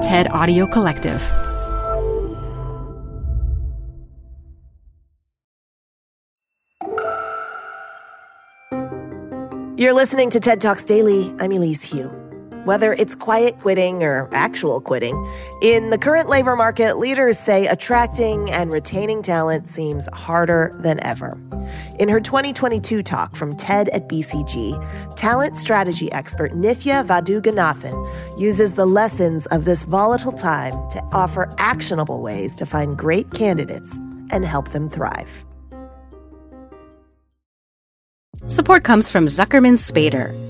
TED Audio Collective. You're listening to TED Talks Daily. I'm Elise Hu. Whether it's quiet quitting or actual quitting, in the current labor market, leaders say attracting and retaining talent seems harder than ever. In her 2022 talk from TED at BCG, talent strategy expert Nithya Vaduganathan uses the lessons of this volatile time to offer actionable ways to find great candidates and help them thrive. Support comes from Zuckerman Spader.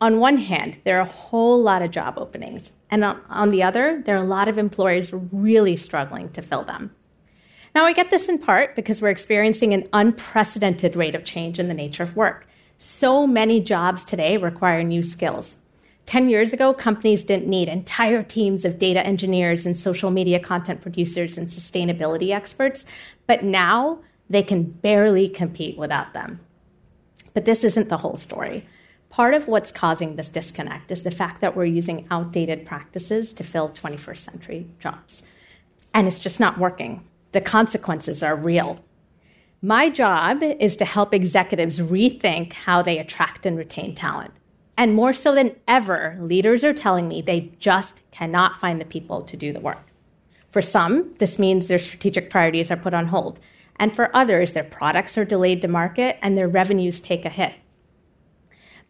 On one hand, there are a whole lot of job openings, and on, the other, there are a lot of employers really struggling to fill them. Now, I get this in part because we're experiencing an unprecedented rate of change in the nature of work. So many jobs today require new skills. 10 years ago, companies didn't need entire teams of data engineers and social media content producers and sustainability experts, but now they can barely compete without them. But this isn't the whole story. Part of what's causing this disconnect is the fact that we're using outdated practices to fill 21st century jobs. And it's just not working. The consequences are real. My job is to help executives rethink how they attract and retain talent. And more so than ever, leaders are telling me they just cannot find the people to do the work. For some, this means their strategic priorities are put on hold. And for others, their products are delayed to market and their revenues take a hit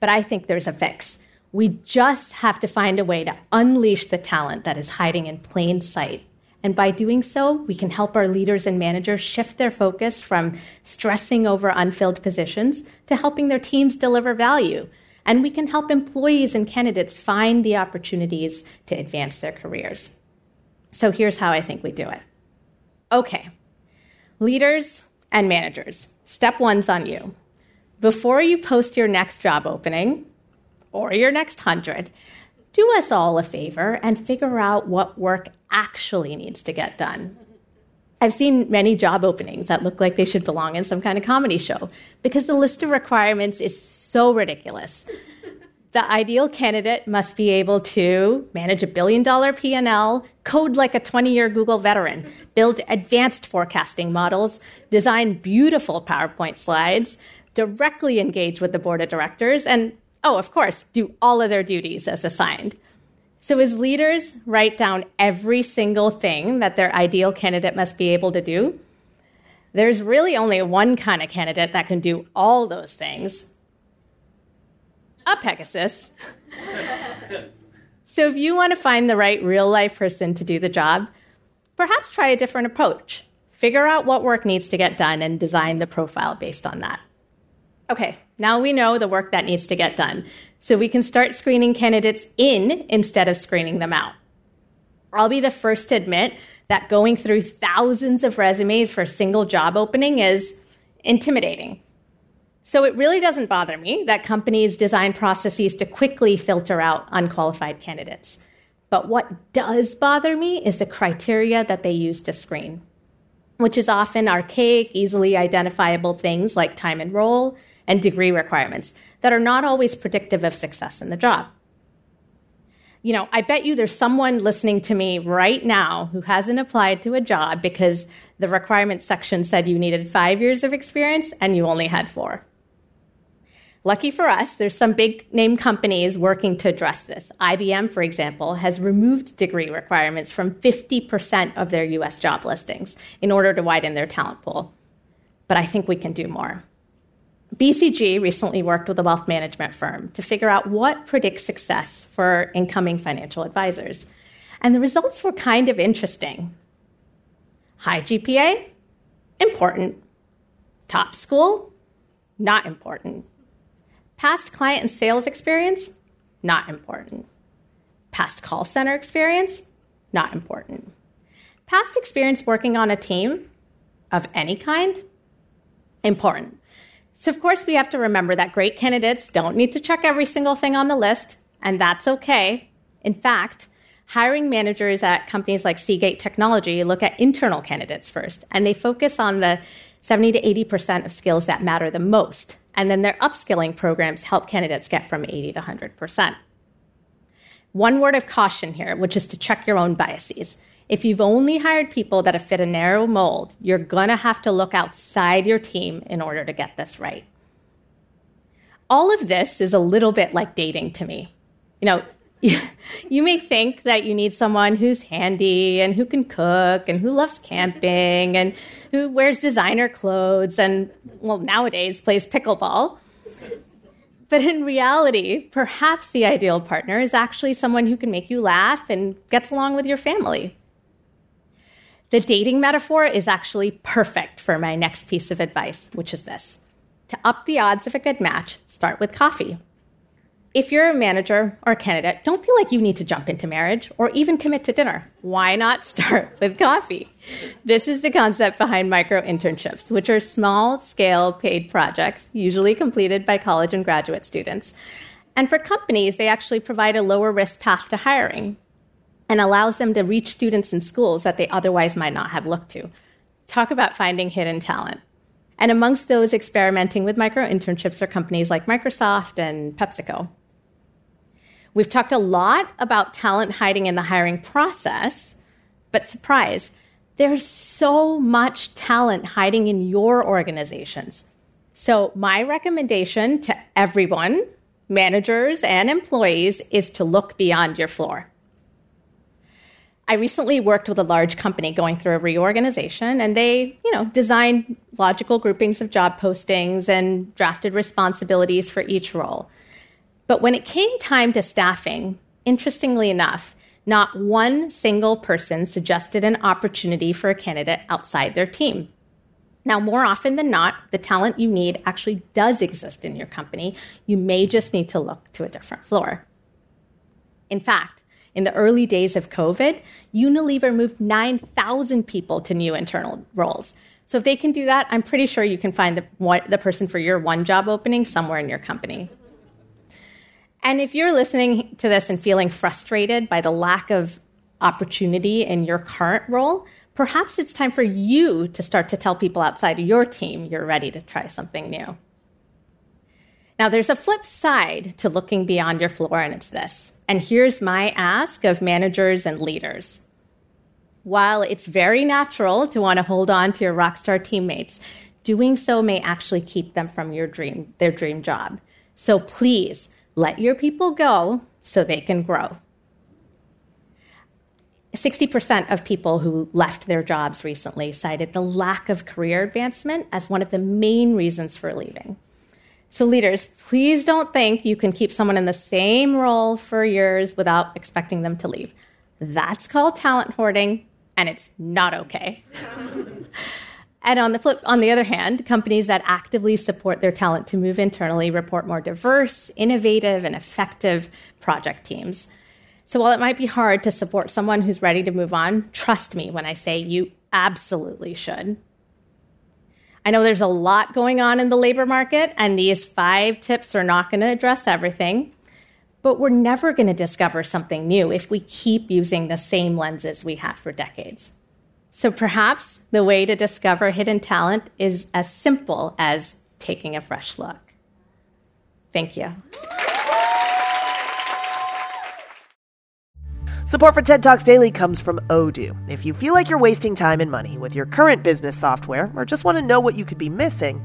but I think there's a fix. We just have to find a way to unleash the talent that is hiding in plain sight. And by doing so, we can help our leaders and managers shift their focus from stressing over unfilled positions to helping their teams deliver value. And we can help employees and candidates find the opportunities to advance their careers. So here's how I think we do it. Okay, leaders and managers, step one's on you before you post your next job opening or your next hundred, do us all a favor and figure out what work actually needs to get done. I've seen many job openings that look like they should belong in some kind of comedy show because the list of requirements is so ridiculous. the ideal candidate must be able to manage a billion dollar P&L, code like a 20-year Google veteran, build advanced forecasting models, design beautiful PowerPoint slides, directly engage with the board of directors, and, oh, of course, do all of their duties as assigned. So, as leaders write down every single thing that their ideal candidate must be able to do, there's really only one kind of candidate that can do all those things a Pegasus. so, if you want to find the right real life person to do the job, perhaps try a different approach. Figure out what work needs to get done and design the profile based on that. Okay, now we know the work that needs to get done. So we can start screening candidates in instead of screening them out. I'll be the first to admit that going through thousands of resumes for a single job opening is intimidating. So it really doesn't bother me that companies design processes to quickly filter out unqualified candidates. But what does bother me is the criteria that they use to screen, which is often archaic, easily identifiable things like time and role, and degree requirements that are not always predictive of success in the job. you know, I bet you there's someone listening to me right now who hasn't applied to a job because the requirements section said you needed five years of experience and you only had four. Lucky for us, there's some big name companies working to address this. IBM, for example, has removed degree requirements from 50% of their US job listings in order to widen their talent pool. But I think we can do more. BCG recently worked with a wealth management firm to figure out what predicts success for incoming financial advisors. And the results were kind of interesting. High GPA, important. Top school, not important. Past client and sales experience, not important. Past call center experience, not important. Past experience working on a team of any kind, important. So, of course, we have to remember that great candidates don't need to check every single thing on the list, and that's okay. In fact, hiring managers at companies like Seagate Technology look at internal candidates first, and they focus on the 70 to 80% of skills that matter the most. And then their upskilling programs help candidates get from 80 to 100%. One word of caution here, which is to check your own biases. If you've only hired people that have fit a narrow mold, you're going to have to look outside your team in order to get this right. All of this is a little bit like dating to me. You know, you may think that you need someone who's handy and who can cook and who loves camping and who wears designer clothes and, well, nowadays plays pickleball. But in reality, perhaps the ideal partner is actually someone who can make you laugh and gets along with your family. The dating metaphor is actually perfect for my next piece of advice, which is this to up the odds of a good match, start with coffee. If you're a manager or a candidate, don't feel like you need to jump into marriage or even commit to dinner. Why not start with coffee? This is the concept behind micro internships, which are small scale paid projects, usually completed by college and graduate students. And for companies, they actually provide a lower risk path to hiring and allows them to reach students in schools that they otherwise might not have looked to. Talk about finding hidden talent. And amongst those experimenting with micro internships are companies like Microsoft and PepsiCo. We've talked a lot about talent hiding in the hiring process, but surprise, there's so much talent hiding in your organizations. So, my recommendation to everyone, managers and employees, is to look beyond your floor. I recently worked with a large company going through a reorganization, and they, you know, designed logical groupings of job postings and drafted responsibilities for each role. But when it came time to staffing, interestingly enough, not one single person suggested an opportunity for a candidate outside their team. Now, more often than not, the talent you need actually does exist in your company. You may just need to look to a different floor. In fact, in the early days of COVID, Unilever moved 9,000 people to new internal roles. So if they can do that, I'm pretty sure you can find the, the person for your one job opening somewhere in your company. And if you're listening to this and feeling frustrated by the lack of opportunity in your current role, perhaps it's time for you to start to tell people outside of your team you're ready to try something new. Now, there's a flip side to looking beyond your floor, and it's this. And here's my ask of managers and leaders. While it's very natural to want to hold on to your rockstar teammates, doing so may actually keep them from your dream, their dream job. So please let your people go so they can grow. 60% of people who left their jobs recently cited the lack of career advancement as one of the main reasons for leaving. So, leaders, please don't think you can keep someone in the same role for years without expecting them to leave. That's called talent hoarding, and it's not okay. and on the flip, on the other hand, companies that actively support their talent to move internally report more diverse, innovative, and effective project teams. So while it might be hard to support someone who's ready to move on, trust me when I say you absolutely should. I know there's a lot going on in the labor market, and these five tips are not going to address everything. But we're never going to discover something new if we keep using the same lenses we have for decades. So perhaps the way to discover hidden talent is as simple as taking a fresh look. Thank you. Support for TED Talks Daily comes from Odoo. If you feel like you're wasting time and money with your current business software or just want to know what you could be missing,